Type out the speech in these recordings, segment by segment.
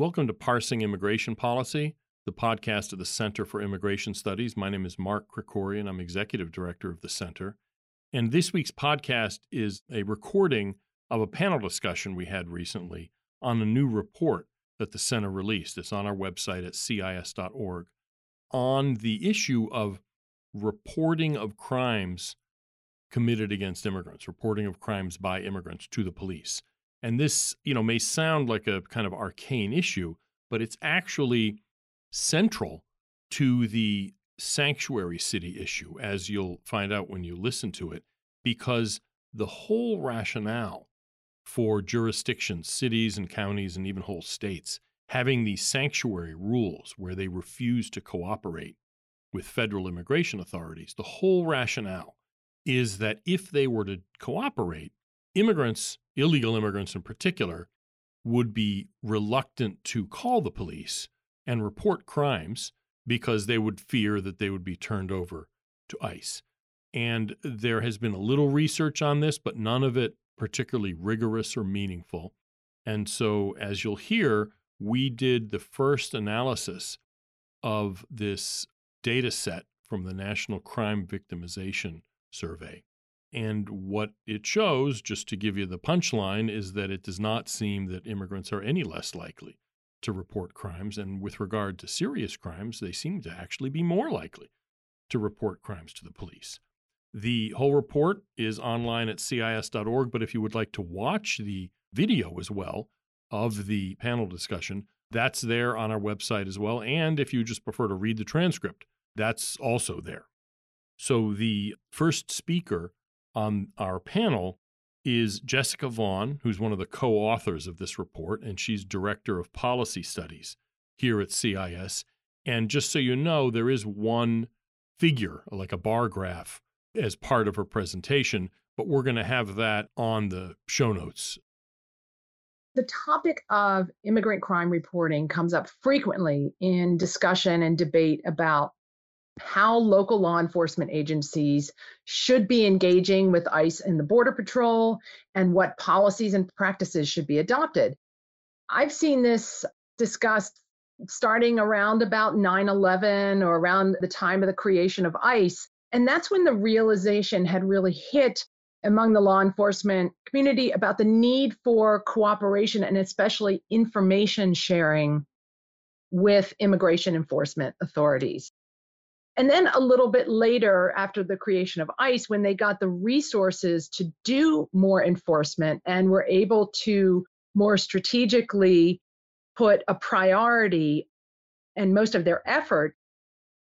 Welcome to Parsing Immigration Policy, the podcast of the Center for Immigration Studies. My name is Mark Krikorian. I'm executive director of the center. And this week's podcast is a recording of a panel discussion we had recently on a new report that the center released. It's on our website at cis.org on the issue of reporting of crimes committed against immigrants, reporting of crimes by immigrants to the police. And this, you know, may sound like a kind of arcane issue, but it's actually central to the sanctuary city issue, as you'll find out when you listen to it, because the whole rationale for jurisdictions, cities and counties, and even whole states having these sanctuary rules where they refuse to cooperate with federal immigration authorities, the whole rationale is that if they were to cooperate, immigrants illegal immigrants in particular, would be reluctant to call the police and report crimes because they would fear that they would be turned over to ICE. And there has been a little research on this, but none of it particularly rigorous or meaningful. And so, as you'll hear, we did the first analysis of this data set from the National Crime Victimization Survey. And what it shows, just to give you the punchline, is that it does not seem that immigrants are any less likely to report crimes. And with regard to serious crimes, they seem to actually be more likely to report crimes to the police. The whole report is online at cis.org, but if you would like to watch the video as well of the panel discussion, that's there on our website as well. And if you just prefer to read the transcript, that's also there. So the first speaker on our panel is Jessica Vaughn, who's one of the co authors of this report, and she's Director of Policy Studies here at CIS. And just so you know, there is one figure, like a bar graph, as part of her presentation, but we're going to have that on the show notes. The topic of immigrant crime reporting comes up frequently in discussion and debate about how local law enforcement agencies should be engaging with ICE and the Border Patrol and what policies and practices should be adopted. I've seen this discussed starting around about 9 11 or around the time of the creation of ICE. And that's when the realization had really hit among the law enforcement community about the need for cooperation and especially information sharing with immigration enforcement authorities. And then a little bit later, after the creation of ICE, when they got the resources to do more enforcement and were able to more strategically put a priority and most of their effort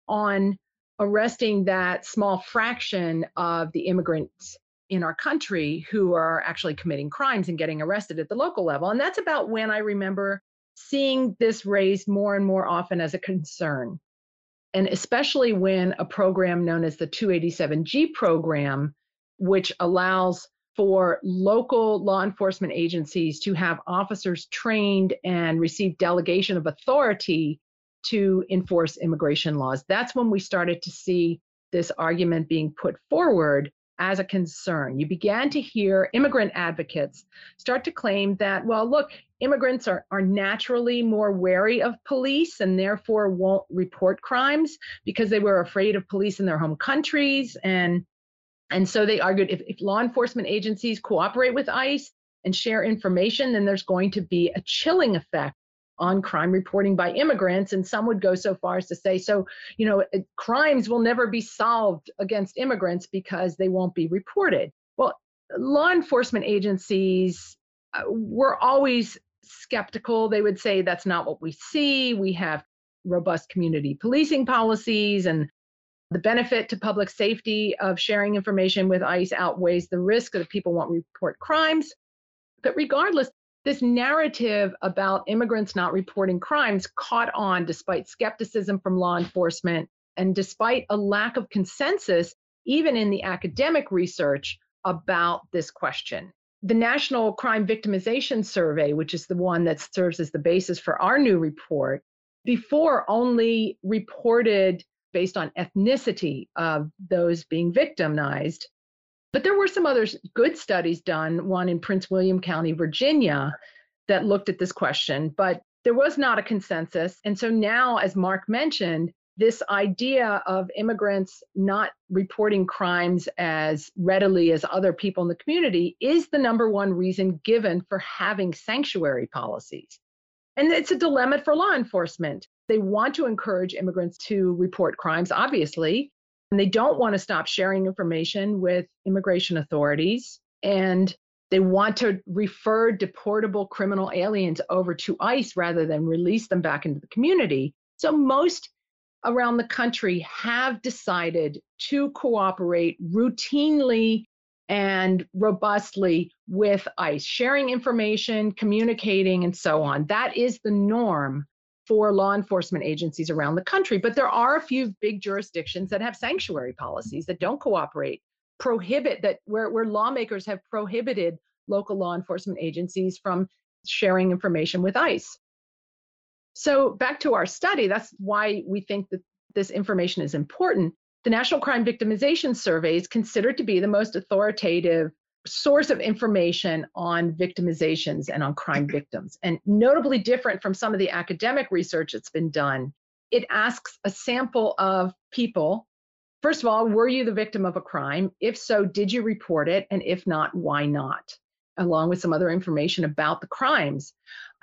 on arresting that small fraction of the immigrants in our country who are actually committing crimes and getting arrested at the local level. And that's about when I remember seeing this raised more and more often as a concern and especially when a program known as the 287G program, which allows for local law enforcement agencies to have officers trained and receive delegation of authority to enforce immigration laws. That's when we started to see this argument being put forward as a concern. You began to hear immigrant advocates start to claim that, well, look, immigrants are, are naturally more wary of police and therefore won't report crimes because they were afraid of police in their home countries. And, and so they argued if, if law enforcement agencies cooperate with ICE and share information, then there's going to be a chilling effect on crime reporting by immigrants. And some would go so far as to say, so, you know, crimes will never be solved against immigrants because they won't be reported. Well, law enforcement agencies uh, were always skeptical. They would say that's not what we see. We have robust community policing policies and the benefit to public safety of sharing information with ICE outweighs the risk that people won't report crimes. But regardless, this narrative about immigrants not reporting crimes caught on despite skepticism from law enforcement and despite a lack of consensus, even in the academic research, about this question. The National Crime Victimization Survey, which is the one that serves as the basis for our new report, before only reported based on ethnicity of those being victimized. But there were some other good studies done, one in Prince William County, Virginia, that looked at this question. But there was not a consensus. And so now, as Mark mentioned, this idea of immigrants not reporting crimes as readily as other people in the community is the number one reason given for having sanctuary policies. And it's a dilemma for law enforcement. They want to encourage immigrants to report crimes, obviously, and they don't want to stop sharing information with immigration authorities. And they want to refer deportable criminal aliens over to ICE rather than release them back into the community. So most around the country have decided to cooperate routinely and robustly with ICE, sharing information, communicating, and so on. That is the norm for law enforcement agencies around the country. But there are a few big jurisdictions that have sanctuary policies that don't cooperate, prohibit that where, where lawmakers have prohibited local law enforcement agencies from sharing information with ICE. So, back to our study, that's why we think that this information is important. The National Crime Victimization Survey is considered to be the most authoritative source of information on victimizations and on crime victims. And notably different from some of the academic research that's been done, it asks a sample of people. First of all, were you the victim of a crime? If so, did you report it? And if not, why not? Along with some other information about the crimes.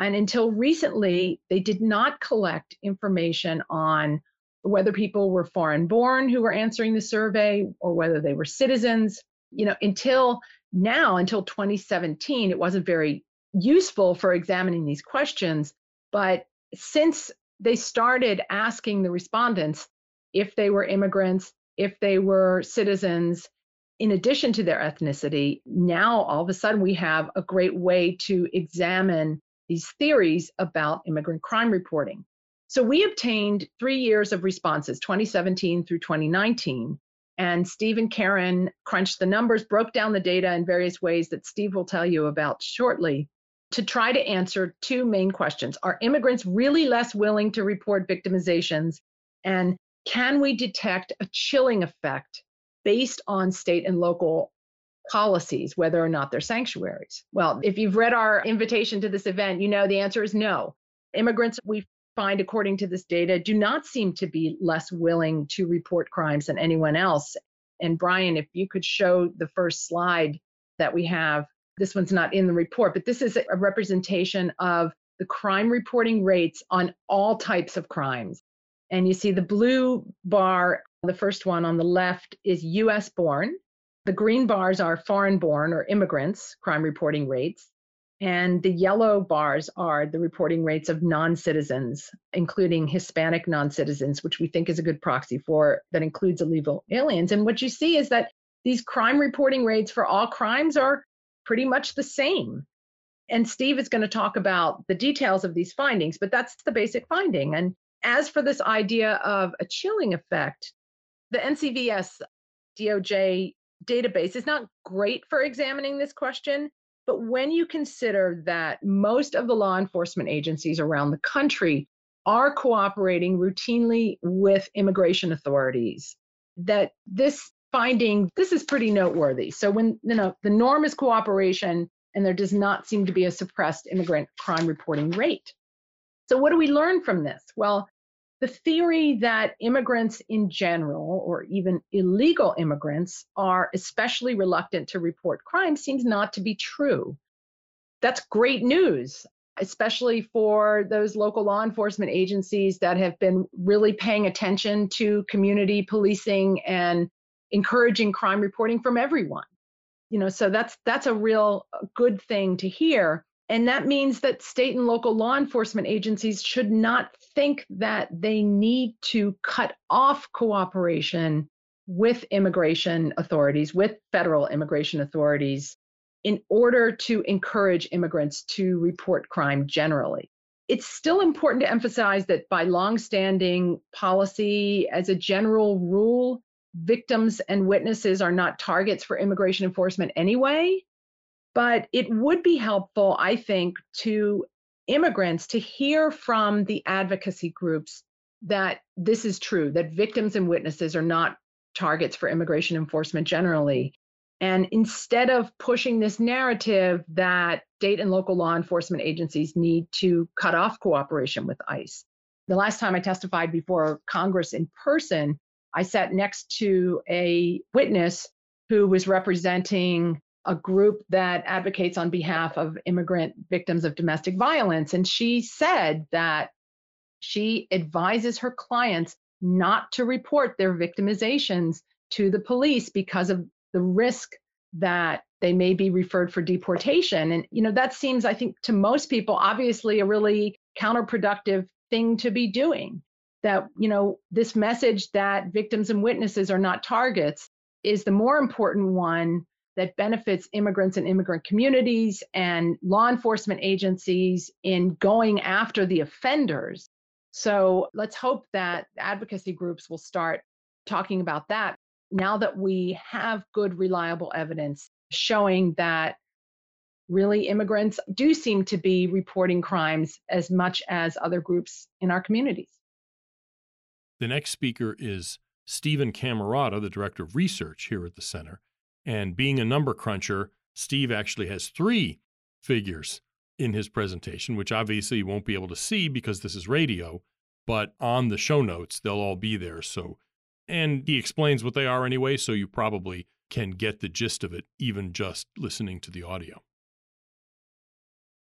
And until recently, they did not collect information on whether people were foreign born who were answering the survey or whether they were citizens. You know, until now, until 2017, it wasn't very useful for examining these questions. But since they started asking the respondents if they were immigrants, if they were citizens, in addition to their ethnicity, now all of a sudden we have a great way to examine these theories about immigrant crime reporting. So we obtained three years of responses, 2017 through 2019. And Steve and Karen crunched the numbers, broke down the data in various ways that Steve will tell you about shortly to try to answer two main questions. Are immigrants really less willing to report victimizations? And can we detect a chilling effect based on state and local policies, whether or not they're sanctuaries? Well, if you've read our invitation to this event, you know the answer is no. Immigrants, we find, according to this data, do not seem to be less willing to report crimes than anyone else. And Brian, if you could show the first slide that we have, this one's not in the report, but this is a representation of the crime reporting rates on all types of crimes. And you see the blue bar, the first one on the left is US born. The green bars are foreign born or immigrants crime reporting rates. And the yellow bars are the reporting rates of non citizens, including Hispanic non citizens, which we think is a good proxy for that includes illegal aliens. And what you see is that these crime reporting rates for all crimes are pretty much the same. And Steve is going to talk about the details of these findings, but that's the basic finding. And as for this idea of a chilling effect, the NCVS DOJ database is not great for examining this question but when you consider that most of the law enforcement agencies around the country are cooperating routinely with immigration authorities, that this finding this is pretty noteworthy. So when you know the norm is cooperation and there does not seem to be a suppressed immigrant crime reporting rate. So what do we learn from this? Well, the theory that immigrants in general, or even illegal immigrants, are especially reluctant to report crime seems not to be true. That's great news, especially for those local law enforcement agencies that have been really paying attention to community policing and encouraging crime reporting from everyone. You know, so that's that's a real uh, good thing to hear. And that means that state and local law enforcement agencies should not think that they need to cut off cooperation with immigration authorities, with federal immigration authorities, in order to encourage immigrants to report crime generally. It's still important to emphasize that by longstanding policy, as a general rule, victims and witnesses are not targets for immigration enforcement anyway. But it would be helpful, I think, to immigrants to hear from the advocacy groups that this is true, that victims and witnesses are not targets for immigration enforcement generally. And instead of pushing this narrative that state and local law enforcement agencies need to cut off cooperation with ICE. The last time I testified before Congress in person, I sat next to a witness who was representing a group that advocates on behalf of immigrant victims of domestic violence. And she said that she advises her clients not to report their victimizations to the police because of the risk that they may be referred for deportation. And, you know, that seems, I think, to most people, obviously a really counterproductive thing to be doing. That, you know, this message that victims and witnesses are not targets is the more important one that benefits immigrants and immigrant communities and law enforcement agencies in going after the offenders. So let's hope that advocacy groups will start talking about that now that we have good, reliable evidence showing that really immigrants do seem to be reporting crimes as much as other groups in our communities. The next speaker is Stephen Camarota, the director of research here at the center. And being a number cruncher, Steve actually has three figures in his presentation, which obviously you won't be able to see because this is radio, but on the show notes, they'll all be there. So, and he explains what they are anyway, so you probably can get the gist of it, even just listening to the audio.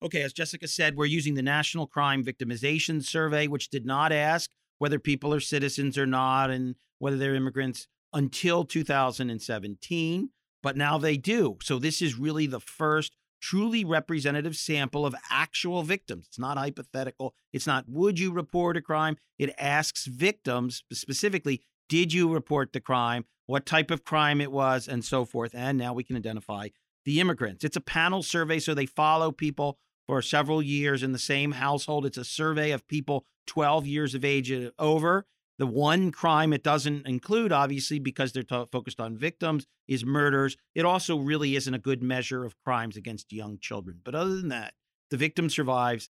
Okay, as Jessica said, we're using the National Crime Victimization Survey, which did not ask whether people are citizens or not and whether they're immigrants until 2017 but now they do. So this is really the first truly representative sample of actual victims. It's not hypothetical. It's not, would you report a crime? It asks victims specifically, did you report the crime? What type of crime it was, and so forth. And now we can identify the immigrants. It's a panel survey, so they follow people for several years in the same household. It's a survey of people 12 years of age over. The one crime it doesn't include, obviously, because they're t- focused on victims, is murders. It also really isn't a good measure of crimes against young children. But other than that, the victim survives.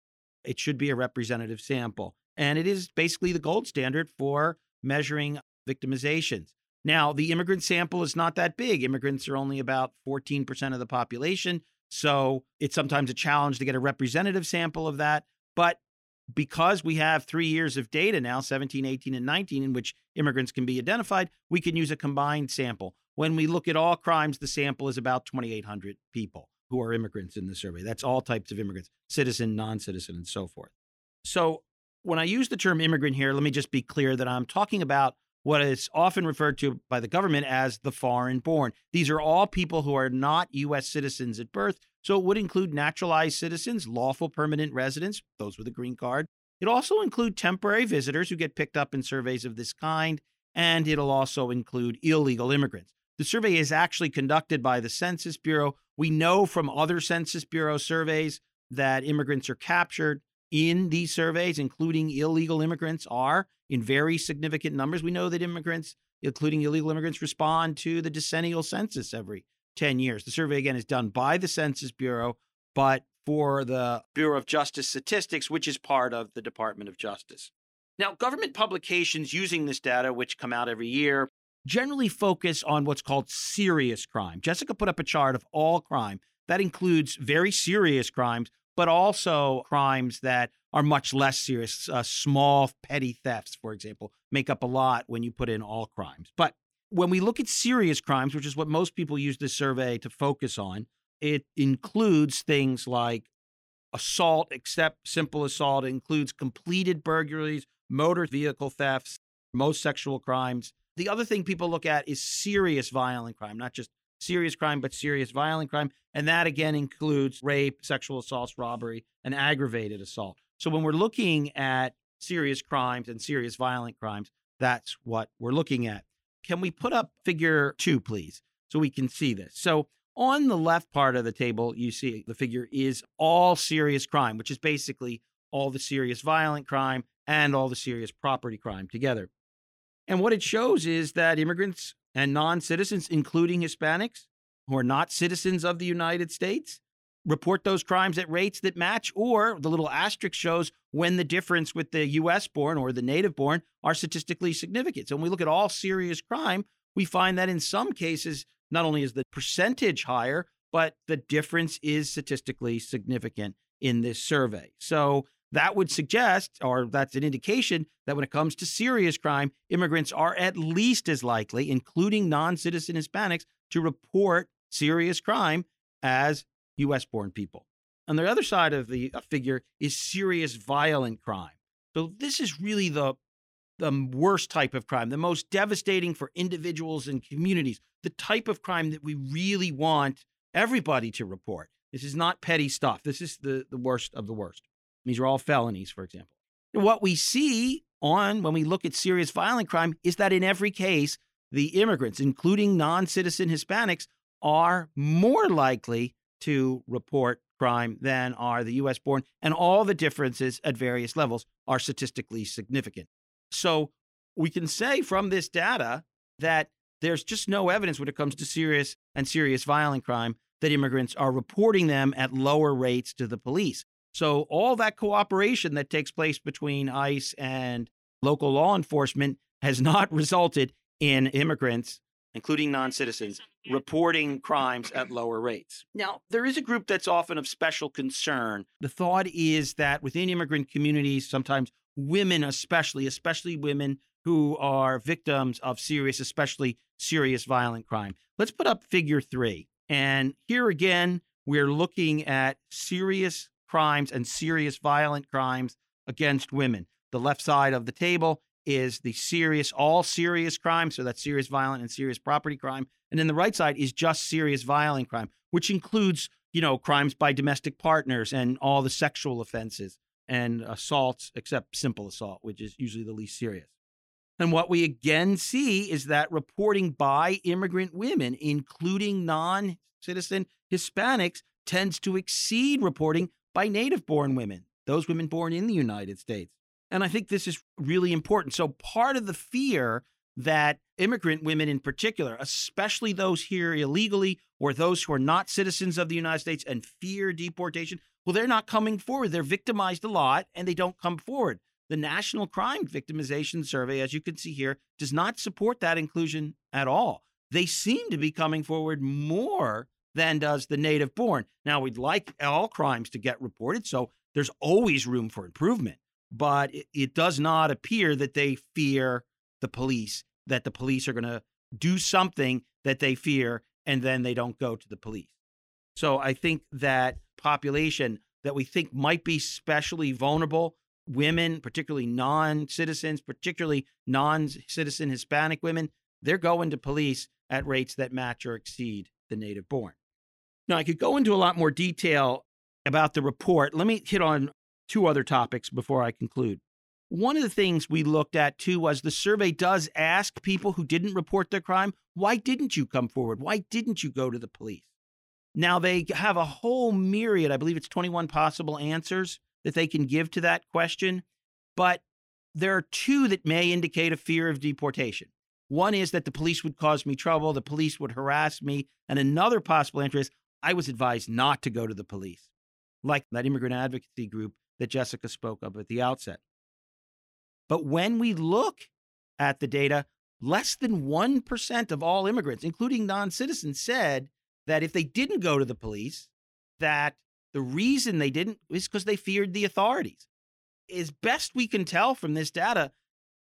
It should be a representative sample. And it is basically the gold standard for measuring victimizations. Now, the immigrant sample is not that big. Immigrants are only about 14% of the population. So it's sometimes a challenge to get a representative sample of that. But because we have three years of data now 17 18 and 19 in which immigrants can be identified we can use a combined sample. When we look at all crimes the sample is about 2800 people who are immigrants in the survey. That's all types of immigrants citizen non-citizen and so forth. So when i use the term immigrant here let me just be clear that i'm talking about what is often referred to by the government as the foreign born. These are all people who are not U.S. citizens at birth, so it would include naturalized citizens, lawful permanent residents, those with a green card. It also include temporary visitors who get picked up in surveys of this kind, and it'll also include illegal immigrants. The survey is actually conducted by the Census Bureau. We know from other Census Bureau surveys that immigrants are captured in these surveys, including illegal immigrants, are in very significant numbers. We know that immigrants, including illegal immigrants, respond to the decennial census every 10 years. The survey, again, is done by the Census Bureau, but for the Bureau of Justice Statistics, which is part of the Department of Justice. Now, government publications using this data, which come out every year, generally focus on what's called serious crime. Jessica put up a chart of all crime. That includes very serious crimes, but also crimes that are much less serious. Uh, small petty thefts, for example, make up a lot when you put in all crimes. But when we look at serious crimes, which is what most people use this survey to focus on, it includes things like assault, except simple assault, it includes completed burglaries, motor vehicle thefts, most sexual crimes. The other thing people look at is serious violent crime, not just serious crime, but serious violent crime. And that again includes rape, sexual assaults, robbery, and aggravated assault. So when we're looking at serious crimes and serious violent crimes, that's what we're looking at. Can we put up figure two, please, so we can see this? So on the left part of the table, you see the figure is all serious crime, which is basically all the serious violent crime and all the serious property crime together. And what it shows is that immigrants and non citizens, including Hispanics who are not citizens of the United States, report those crimes at rates that match, or the little asterisk shows when the difference with the US born or the native born are statistically significant. So when we look at all serious crime, we find that in some cases, not only is the percentage higher, but the difference is statistically significant in this survey. So that would suggest, or that's an indication, that when it comes to serious crime, immigrants are at least as likely, including non citizen Hispanics, to report serious crime as US born people. On the other side of the uh, figure is serious violent crime. So this is really the the worst type of crime, the most devastating for individuals and communities, the type of crime that we really want everybody to report. This is not petty stuff. This is the, the worst of the worst. These are all felonies, for example. What we see on when we look at serious violent crime is that in every case, the immigrants, including non citizen Hispanics, are more likely to report crime than are the US born. And all the differences at various levels are statistically significant. So we can say from this data that there's just no evidence when it comes to serious and serious violent crime that immigrants are reporting them at lower rates to the police. So all that cooperation that takes place between ICE and local law enforcement has not resulted in immigrants, including non citizens, reporting crimes at lower rates. Now, there is a group that's often of special concern. The thought is that within immigrant communities, sometimes women, especially, especially women who are victims of serious, especially serious violent crime. Let's put up figure three. And here again, we're looking at serious crimes and serious violent crimes against women. The left side of the table is the serious, all serious crimes. So that's serious violent and serious property crime. And then the right side is just serious violent crime, which includes, you know, crimes by domestic partners and all the sexual offenses and assaults, except simple assault, which is usually the least serious. And what we again see is that reporting by immigrant women, including non citizen Hispanics, tends to exceed reporting by native born women, those women born in the United States. And I think this is really important. So, part of the fear that immigrant women in particular, especially those here illegally or those who are not citizens of the United States and fear deportation, well, they're not coming forward. They're victimized a lot and they don't come forward. The National Crime Victimization Survey, as you can see here, does not support that inclusion at all. They seem to be coming forward more than does the native born. Now, we'd like all crimes to get reported, so there's always room for improvement, but it, it does not appear that they fear the police, that the police are going to do something that they fear, and then they don't go to the police. So I think that population that we think might be specially vulnerable women, particularly non citizens, particularly non citizen Hispanic women, they're going to police at rates that match or exceed the native born. Now, I could go into a lot more detail about the report. Let me hit on two other topics before I conclude. One of the things we looked at too was the survey does ask people who didn't report their crime, why didn't you come forward? Why didn't you go to the police? Now they have a whole myriad, I believe it's 21 possible answers that they can give to that question. But there are two that may indicate a fear of deportation. One is that the police would cause me trouble, the police would harass me. And another possible answer is I was advised not to go to the police, like that immigrant advocacy group that Jessica spoke of at the outset. But when we look at the data, less than 1% of all immigrants, including non citizens, said that if they didn't go to the police, that the reason they didn't is because they feared the authorities. As best we can tell from this data,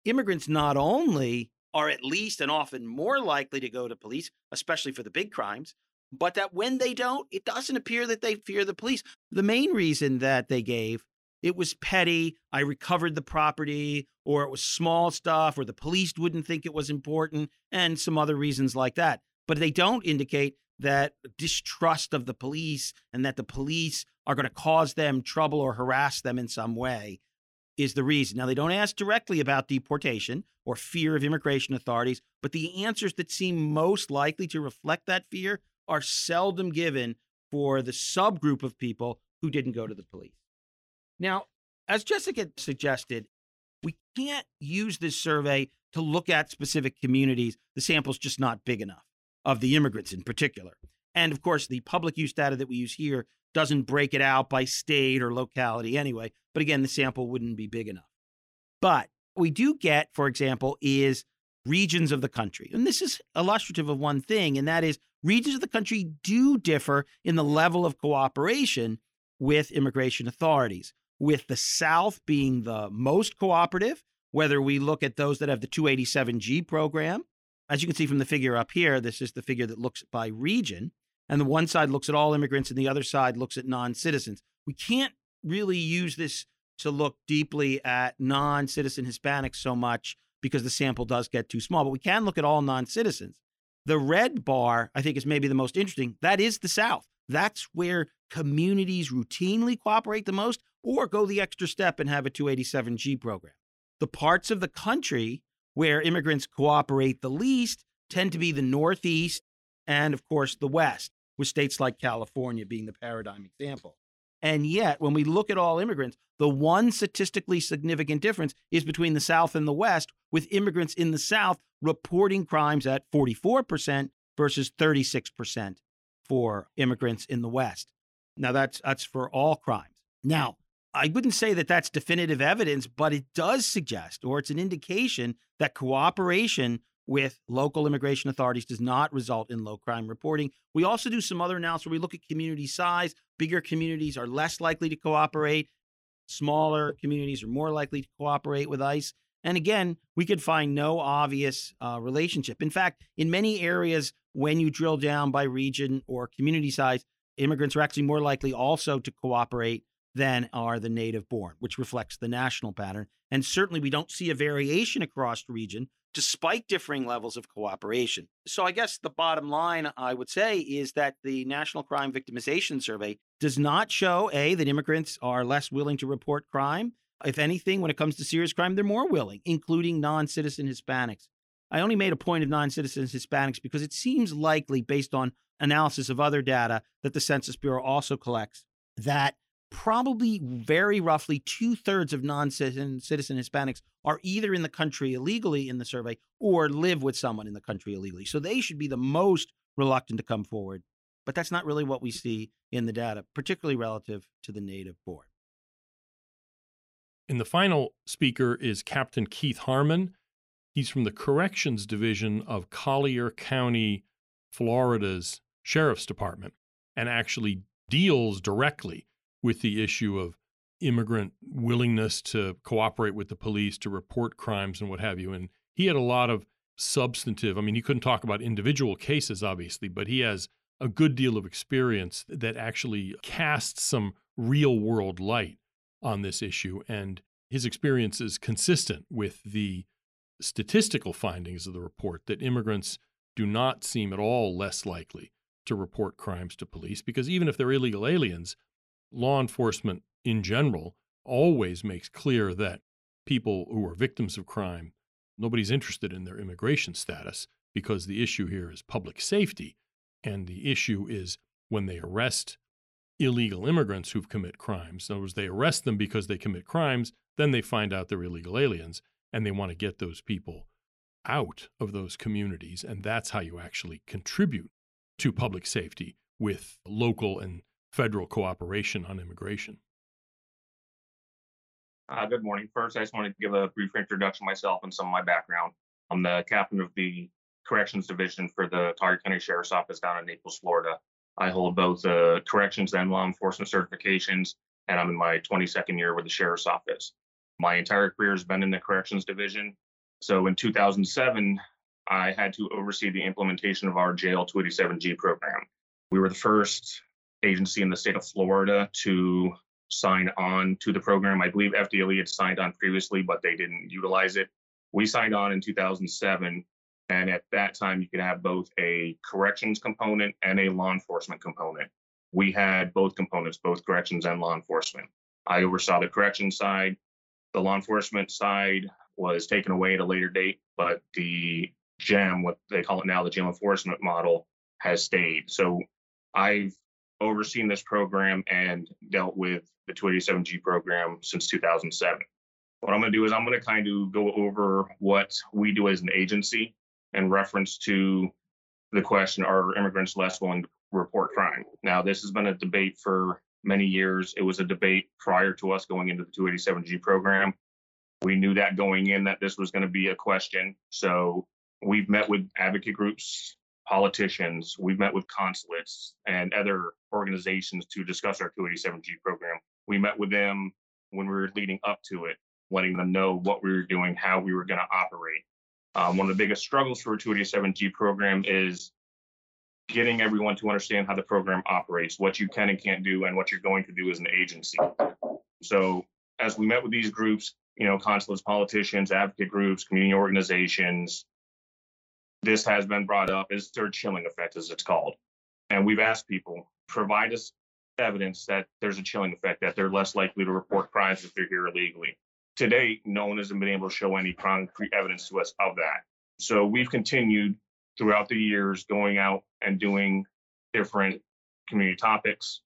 immigrants not only are at least and often more likely to go to police, especially for the big crimes, but that when they don't, it doesn't appear that they fear the police. The main reason that they gave it was petty, I recovered the property, or it was small stuff, or the police wouldn't think it was important, and some other reasons like that. But they don't indicate that distrust of the police and that the police are going to cause them trouble or harass them in some way is the reason. Now, they don't ask directly about deportation or fear of immigration authorities, but the answers that seem most likely to reflect that fear are seldom given for the subgroup of people who didn't go to the police. Now, as Jessica suggested, we can't use this survey to look at specific communities. The sample's just not big enough of the immigrants in particular. And of course, the public use data that we use here doesn't break it out by state or locality anyway. But again, the sample wouldn't be big enough. But we do get, for example, is regions of the country. And this is illustrative of one thing, and that is regions of the country do differ in the level of cooperation with immigration authorities, with the South being the most cooperative, whether we look at those that have the 287G program. As you can see from the figure up here, this is the figure that looks by region. And the one side looks at all immigrants and the other side looks at non citizens. We can't really use this to look deeply at non citizen Hispanics so much because the sample does get too small, but we can look at all non citizens. The red bar, I think, is maybe the most interesting. That is the South. That's where communities routinely cooperate the most or go the extra step and have a 287G program. The parts of the country where immigrants cooperate the least tend to be the Northeast and, of course, the West, with states like California being the paradigm example. And yet, when we look at all immigrants, the one statistically significant difference is between the South and the West, with immigrants in the South reporting crimes at 44% versus 36% for immigrants in the West. Now, that's, that's for all crimes. Now, I wouldn't say that that's definitive evidence, but it does suggest, or it's an indication that cooperation with local immigration authorities does not result in low crime reporting. We also do some other analysis where we look at community size. Bigger communities are less likely to cooperate. Smaller communities are more likely to cooperate with ICE. And again, we could find no obvious uh, relationship. In fact, in many areas, when you drill down by region or community size, immigrants are actually more likely also to cooperate than are the native born, which reflects the national pattern. And certainly we don't see a variation across the region despite differing levels of cooperation. So I guess the bottom line I would say is that the National Crime Victimization Survey does not show A, that immigrants are less willing to report crime. If anything, when it comes to serious crime, they're more willing, including non citizen Hispanics. I only made a point of non citizen Hispanics because it seems likely, based on analysis of other data that the Census Bureau also collects, that probably very roughly two thirds of non citizen Hispanics are either in the country illegally in the survey or live with someone in the country illegally. So they should be the most reluctant to come forward. But that's not really what we see in the data, particularly relative to the native born. And the final speaker is Captain Keith Harmon. He's from the Corrections Division of Collier County, Florida's Sheriff's Department, and actually deals directly with the issue of immigrant willingness to cooperate with the police, to report crimes and what have you. And he had a lot of substantive, I mean, he couldn't talk about individual cases, obviously, but he has a good deal of experience that actually casts some real world light on this issue. And his experience is consistent with the statistical findings of the report that immigrants do not seem at all less likely to report crimes to police because even if they're illegal aliens, law enforcement in general always makes clear that people who are victims of crime, nobody's interested in their immigration status because the issue here is public safety. And the issue is when they arrest illegal immigrants who've commit crimes. In other words, they arrest them because they commit crimes, then they find out they're illegal aliens, and they want to get those people out of those communities. And that's how you actually contribute to public safety with local and federal cooperation on immigration. Uh, good morning. First, I just wanted to give a brief introduction myself and some of my background. I'm the captain of the Corrections Division for the Collier County Sheriff's Office down in Naples, Florida. I hold both uh, corrections and law enforcement certifications, and I'm in my 22nd year with the Sheriff's Office. My entire career has been in the Corrections Division. So in 2007, I had to oversee the implementation of our Jail 287G program. We were the first agency in the state of Florida to sign on to the program. I believe FDLE had signed on previously, but they didn't utilize it. We signed on in 2007, and at that time, you could have both a corrections component and a law enforcement component. We had both components, both corrections and law enforcement. I oversaw the corrections side. The law enforcement side was taken away at a later date, but the JEM, what they call it now, the jail enforcement model, has stayed. So I've overseen this program and dealt with the 287G program since 2007. What I'm going to do is I'm going to kind of go over what we do as an agency in reference to the question are immigrants less willing to report crime? Now, this has been a debate for many years. It was a debate prior to us going into the 287G program. We knew that going in that this was going to be a question. So we've met with advocate groups politicians, we've met with consulates and other organizations to discuss our 287G program. We met with them when we were leading up to it, letting them know what we were doing, how we were going to operate. Um, one of the biggest struggles for a 287G program is getting everyone to understand how the program operates, what you can and can't do, and what you're going to do as an agency. So, as we met with these groups, you know, consulates, politicians, advocate groups, community organizations, this has been brought up. Is there a chilling effect, as it's called? And we've asked people, provide us evidence that there's a chilling effect, that they're less likely to report crimes if they're here illegally. To date, no one has been able to show any concrete evidence to us of that. So we've continued throughout the years going out and doing different community topics.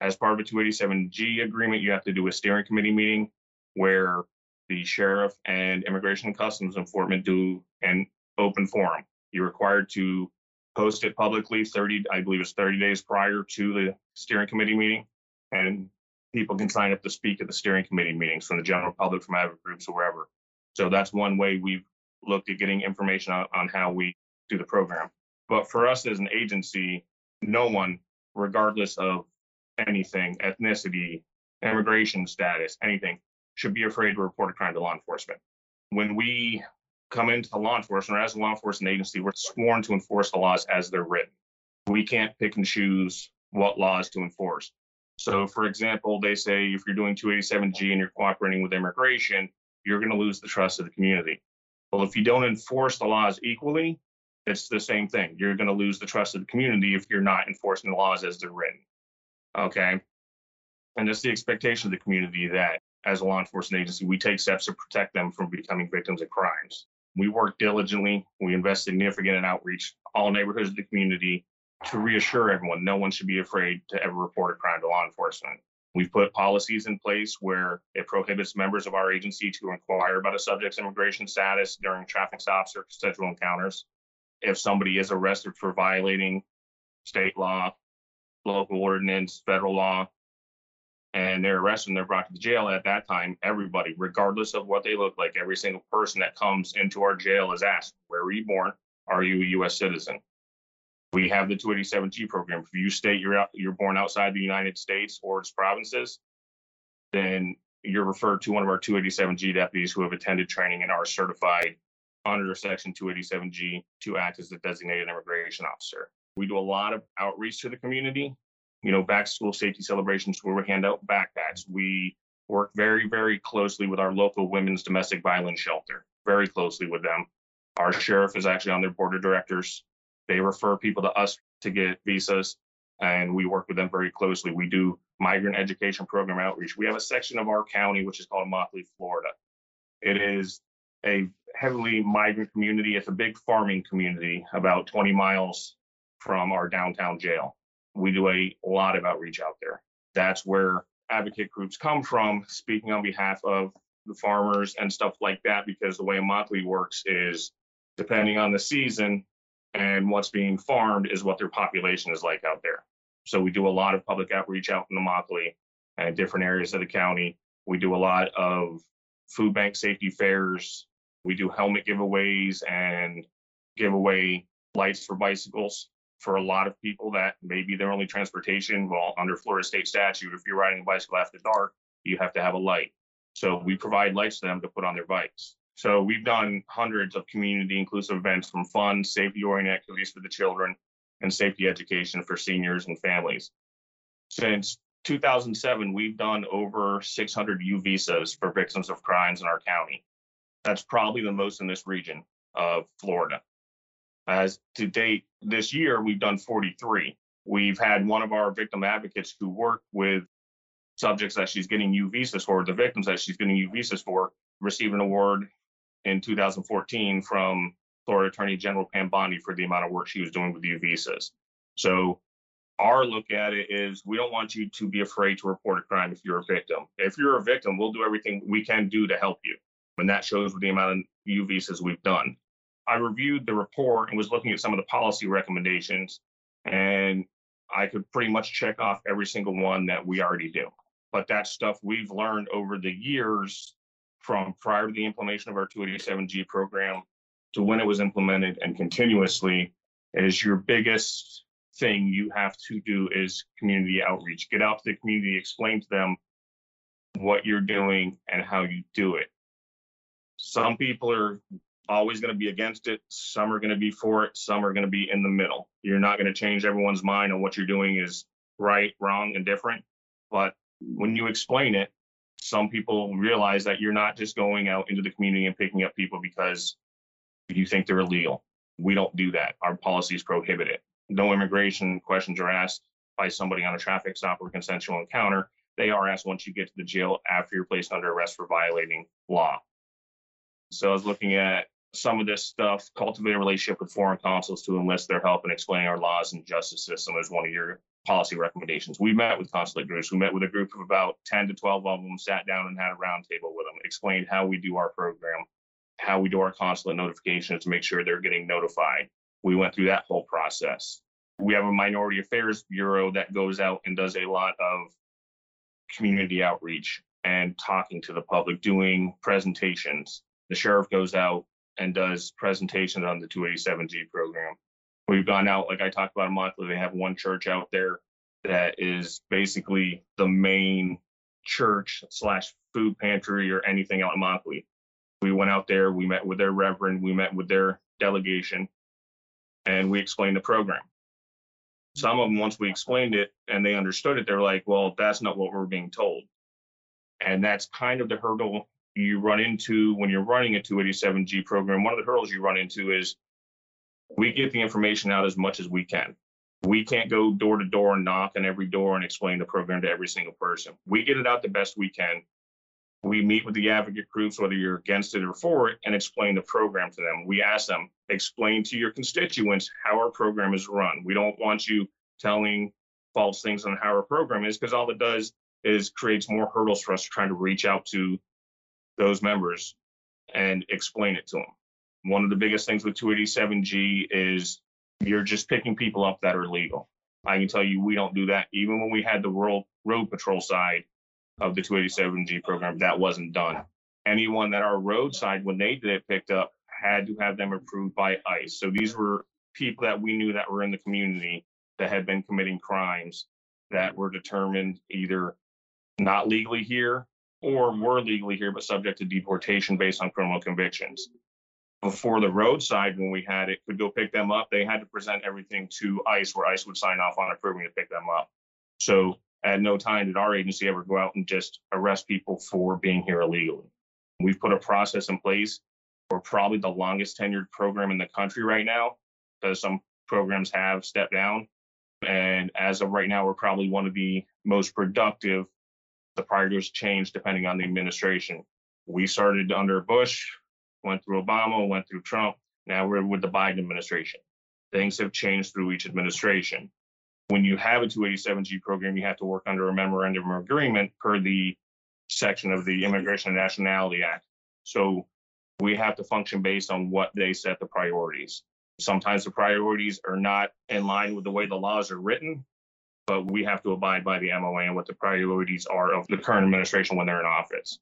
As part of a 287G agreement, you have to do a steering committee meeting where the sheriff and immigration and customs enforcement do an open forum. You're required to post it publicly 30, I believe it's 30 days prior to the steering committee meeting. And people can sign up to speak at the steering committee meetings from the general public, from advocate groups, or wherever. So that's one way we've looked at getting information on, on how we do the program. But for us as an agency, no one, regardless of anything, ethnicity, immigration status, anything, should be afraid to report a crime to law enforcement. When we come into the law enforcement or as a law enforcement agency, we're sworn to enforce the laws as they're written. We can't pick and choose what laws to enforce. So, for example, they say if you're doing 287G and you're cooperating with immigration, you're going to lose the trust of the community. Well, if you don't enforce the laws equally, it's the same thing. You're going to lose the trust of the community if you're not enforcing the laws as they're written. Okay. And it's the expectation of the community that as a law enforcement agency, we take steps to protect them from becoming victims of crimes. We work diligently. We invest significant in outreach, all neighborhoods of the community to reassure everyone no one should be afraid to ever report a crime to law enforcement. We've put policies in place where it prohibits members of our agency to inquire about a subject's immigration status during traffic stops or consensual encounters. If somebody is arrested for violating state law, local ordinance, federal law, and they're arrested and they're brought to the jail at that time everybody regardless of what they look like every single person that comes into our jail is asked where were you born? Are you a us citizen? We have the 287g program. If you state you're out, you're born outside the united states or its provinces then you're referred to one of our 287g deputies who have attended training and are certified under section 287g to act as the designated immigration officer. We do a lot of outreach to the community you know, back to school safety celebrations where we hand out backpacks. We work very, very closely with our local women's domestic violence shelter, very closely with them. Our sheriff is actually on their board of directors. They refer people to us to get visas, and we work with them very closely. We do migrant education program outreach. We have a section of our county which is called Immokalee, Florida. It is a heavily migrant community. It's a big farming community about 20 miles from our downtown jail we do a lot of outreach out there. That's where advocate groups come from, speaking on behalf of the farmers and stuff like that, because the way Immokalee works is depending on the season and what's being farmed is what their population is like out there. So we do a lot of public outreach out in Immokalee and different areas of the county. We do a lot of food bank safety fairs. We do helmet giveaways and give away lights for bicycles for a lot of people that maybe their only transportation, well, under Florida state statute, if you're riding a bicycle after dark, you have to have a light. So we provide lights to them to put on their bikes. So we've done hundreds of community inclusive events from fun, safety oriented activities for the children and safety education for seniors and families. Since 2007, we've done over 600 U visas for victims of crimes in our county. That's probably the most in this region of Florida. As to date this year, we've done 43. We've had one of our victim advocates who worked with subjects that she's getting U visas for, the victims that she's getting U visas for, receive an award in 2014 from Florida Attorney General Pam Bondi for the amount of work she was doing with U visas. So our look at it is we don't want you to be afraid to report a crime if you're a victim. If you're a victim, we'll do everything we can do to help you. And that shows with the amount of U visas we've done. I reviewed the report and was looking at some of the policy recommendations, and I could pretty much check off every single one that we already do. But that's stuff we've learned over the years from prior to the implementation of our 287G program to when it was implemented and continuously is your biggest thing you have to do is community outreach. Get out to the community, explain to them what you're doing and how you do it. Some people are always going to be against it. Some are going to be for it. Some are going to be in the middle. You're not going to change everyone's mind on what you're doing is right, wrong, and different. But when you explain it, some people realize that you're not just going out into the community and picking up people because you think they're illegal. We don't do that. Our policies prohibit it. No immigration questions are asked by somebody on a traffic stop or consensual encounter. They are asked once you get to the jail after you're placed under arrest for violating law. So I was looking at some of this stuff, cultivate a relationship with foreign consuls to enlist their help in explaining our laws and justice system as one of your policy recommendations. We met with consulate groups. We met with a group of about 10 to 12 of them, sat down and had a roundtable with them, explained how we do our program, how we do our consulate notifications to make sure they're getting notified. We went through that whole process. We have a minority affairs bureau that goes out and does a lot of community outreach and talking to the public, doing presentations. The sheriff goes out and does presentations on the 287G program. We've gone out, like I talked about a month, they have one church out there that is basically the main church slash food pantry or anything out in Immokalee. We went out there, we met with their reverend, we met with their delegation, and we explained the program. Some of them, once we explained it and they understood it, they're like, well, that's not what we're being told. And that's kind of the hurdle you run into when you're running a 287G program. One of the hurdles you run into is we get the information out as much as we can. We can't go door to door and knock on every door and explain the program to every single person. We get it out the best we can. We meet with the advocate groups, whether you're against it or for it, and explain the program to them. We ask them, explain to your constituents how our program is run. We don't want you telling false things on how our program is because all it does is creates more hurdles for us trying to reach out to those members and explain it to them. One of the biggest things with 287G is you're just picking people up that are legal. I can tell you we don't do that. Even when we had the World Road Patrol side of the 287G program, that wasn't done. Anyone that our roadside, when they did it picked up, had to have them approved by ICE. So these were people that we knew that were in the community that had been committing crimes that were determined either not legally here or were legally here but subject to deportation based on criminal convictions. Before the roadside, when we had it, could go pick them up, they had to present everything to ICE, where ICE would sign off on approving to pick them up. So at no time did our agency ever go out and just arrest people for being here illegally. We've put a process in place for probably the longest tenured program in the country right now, because some programs have stepped down. And as of right now, we're probably one of the most productive the priorities change depending on the administration. We started under Bush, went through Obama, went through Trump. Now we're with the Biden administration. Things have changed through each administration. When you have a 287G program, you have to work under a memorandum of agreement per the section of the Immigration and Nationality Act. So we have to function based on what they set the priorities. Sometimes the priorities are not in line with the way the laws are written, but we have to abide by the MOA and what the priorities are of the current administration when they're in office.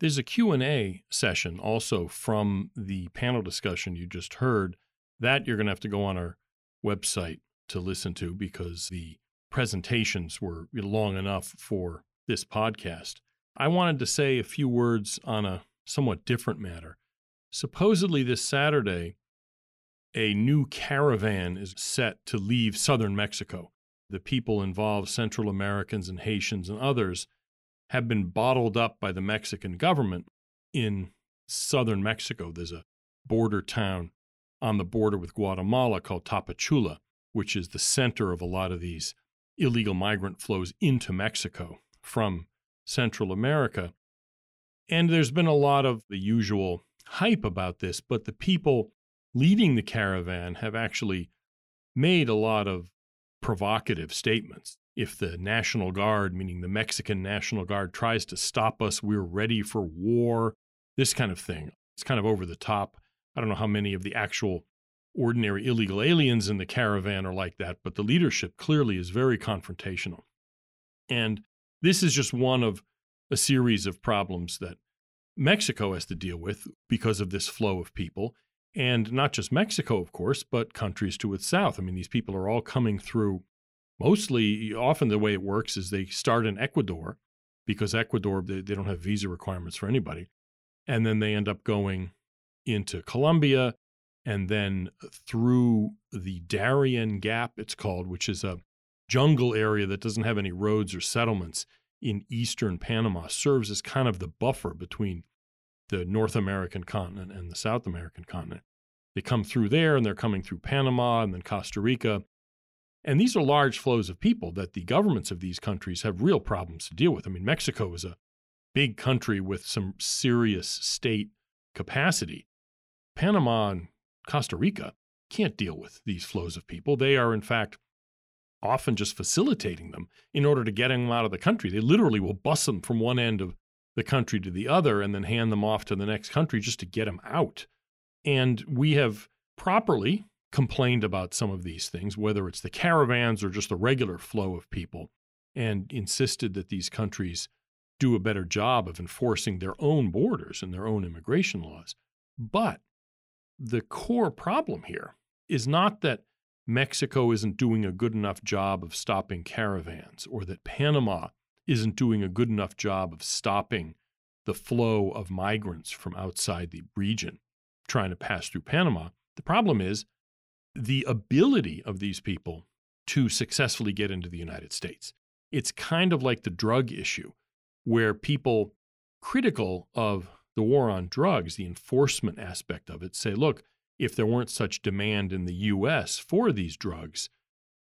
There's a Q&A session also from the panel discussion you just heard. That you're going to have to go on our website to listen to because the presentations were long enough for this podcast. I wanted to say a few words on a somewhat different matter. Supposedly, this Saturday, a new caravan is set to leave southern Mexico. The people involved, Central Americans and Haitians and others, have been bottled up by the Mexican government in southern Mexico. There's a border town on the border with Guatemala called Tapachula, which is the center of a lot of these illegal migrant flows into Mexico from Central America. And there's been a lot of the usual hype about this, but the people leading the caravan have actually made a lot of provocative statements. If the National Guard, meaning the Mexican National Guard, tries to stop us, we're ready for war, this kind of thing. It's kind of over the top. I don't know how many of the actual ordinary illegal aliens in the caravan are like that, but the leadership clearly is very confrontational. And this is just one of a series of problems that Mexico has to deal with because of this flow of people. And not just Mexico, of course, but countries to its south. I mean, these people are all coming through mostly, often the way it works is they start in Ecuador because Ecuador, they, they don't have visa requirements for anybody. And then they end up going into Colombia and then through the Darien Gap, it's called, which is a jungle area that doesn't have any roads or settlements in eastern Panama, serves as kind of the buffer between the North American continent and the South American continent. They come through there and they're coming through Panama and then Costa Rica. And these are large flows of people that the governments of these countries have real problems to deal with. I mean, Mexico is a big country with some serious state capacity. Panama and Costa Rica can't deal with these flows of people. They are, in fact, often just facilitating them in order to get them out of the country. They literally will bus them from one end of the country to the other and then hand them off to the next country just to get them out. And we have properly complained about some of these things, whether it's the caravans or just the regular flow of people, and insisted that these countries do a better job of enforcing their own borders and their own immigration laws. But the core problem here is not that Mexico isn't doing a good enough job of stopping caravans or that Panama isn't doing a good enough job of stopping the flow of migrants from outside the region trying to pass through Panama. The problem is the ability of these people to successfully get into the United States. It's kind of like the drug issue, where people critical of the war on drugs, the enforcement aspect of it, say, look, if there weren't such demand in the US for these drugs,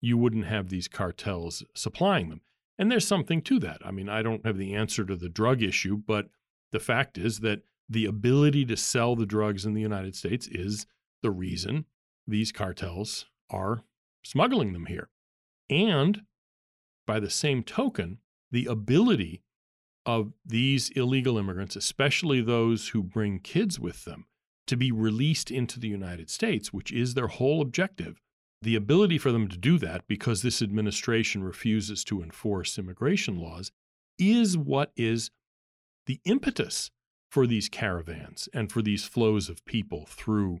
you wouldn't have these cartels supplying them. And there's something to that. I mean, I don't have the answer to the drug issue, but the fact is that the ability to sell the drugs in the United States is the reason these cartels are smuggling them here. And by the same token, the ability of these illegal immigrants, especially those who bring kids with them, to be released into the United States, which is their whole objective, the ability for them to do that because this administration refuses to enforce immigration laws is what is the impetus for these caravans and for these flows of people through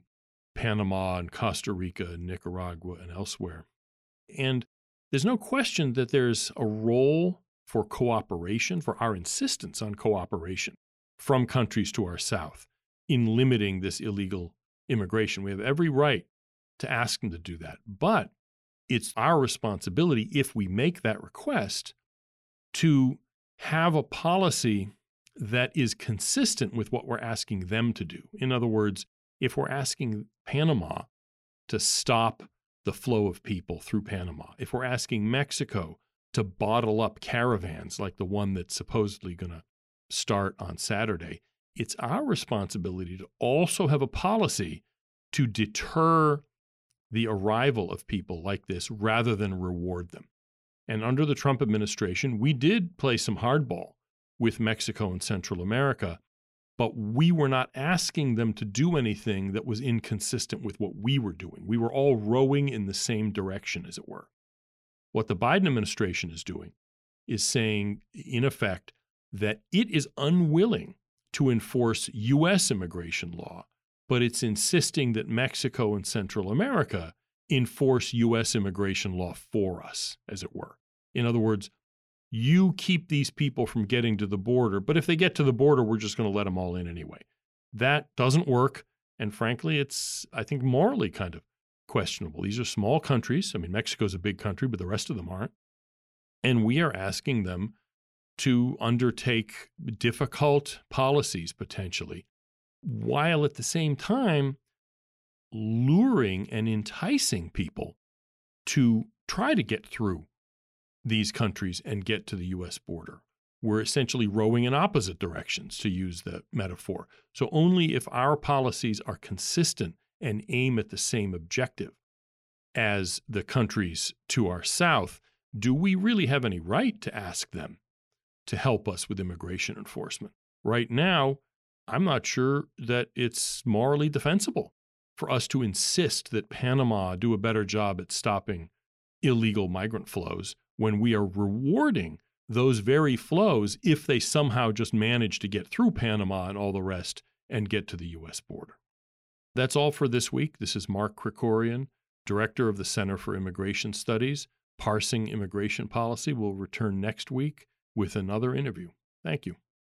Panama and Costa Rica and Nicaragua and elsewhere. And there's no question that there's a role for cooperation, for our insistence on cooperation from countries to our south in limiting this illegal immigration. We have every right to ask them to do that. But it's our responsibility, if we make that request, to have a policy that is consistent with what we're asking them to do. In other words, if we're asking Panama to stop the flow of people through Panama, if we're asking Mexico to bottle up caravans like the one that's supposedly going to start on Saturday, it's our responsibility to also have a policy to deter the arrival of people like this rather than reward them. And under the Trump administration, we did play some hardball with Mexico and Central America, but we were not asking them to do anything that was inconsistent with what we were doing. We were all rowing in the same direction, as it were. What the Biden administration is doing is saying, in effect, that it is unwilling to enforce U.S. immigration law, but it's insisting that Mexico and Central America enforce U.S. immigration law for us, as it were. In other words, you keep these people from getting to the border, but if they get to the border, we're just going to let them all in anyway. That doesn't work. And frankly, it's, I think, morally kind of questionable. These are small countries. I mean, Mexico's a big country, but the rest of them aren't. And we are asking them to undertake difficult policies potentially, while at the same time luring and enticing people to try to get through these countries and get to the US border. We're essentially rowing in opposite directions, to use the metaphor. So, only if our policies are consistent and aim at the same objective as the countries to our south, do we really have any right to ask them to help us with immigration enforcement? Right now, I'm not sure that it's morally defensible for us to insist that Panama do a better job at stopping illegal migrant flows when we are rewarding those very flows if they somehow just manage to get through Panama and all the rest and get to the US border. That's all for this week. This is Mark Krikorian, Director of the Center for Immigration Studies. Parsing Immigration Policy will return next week with another interview. Thank you.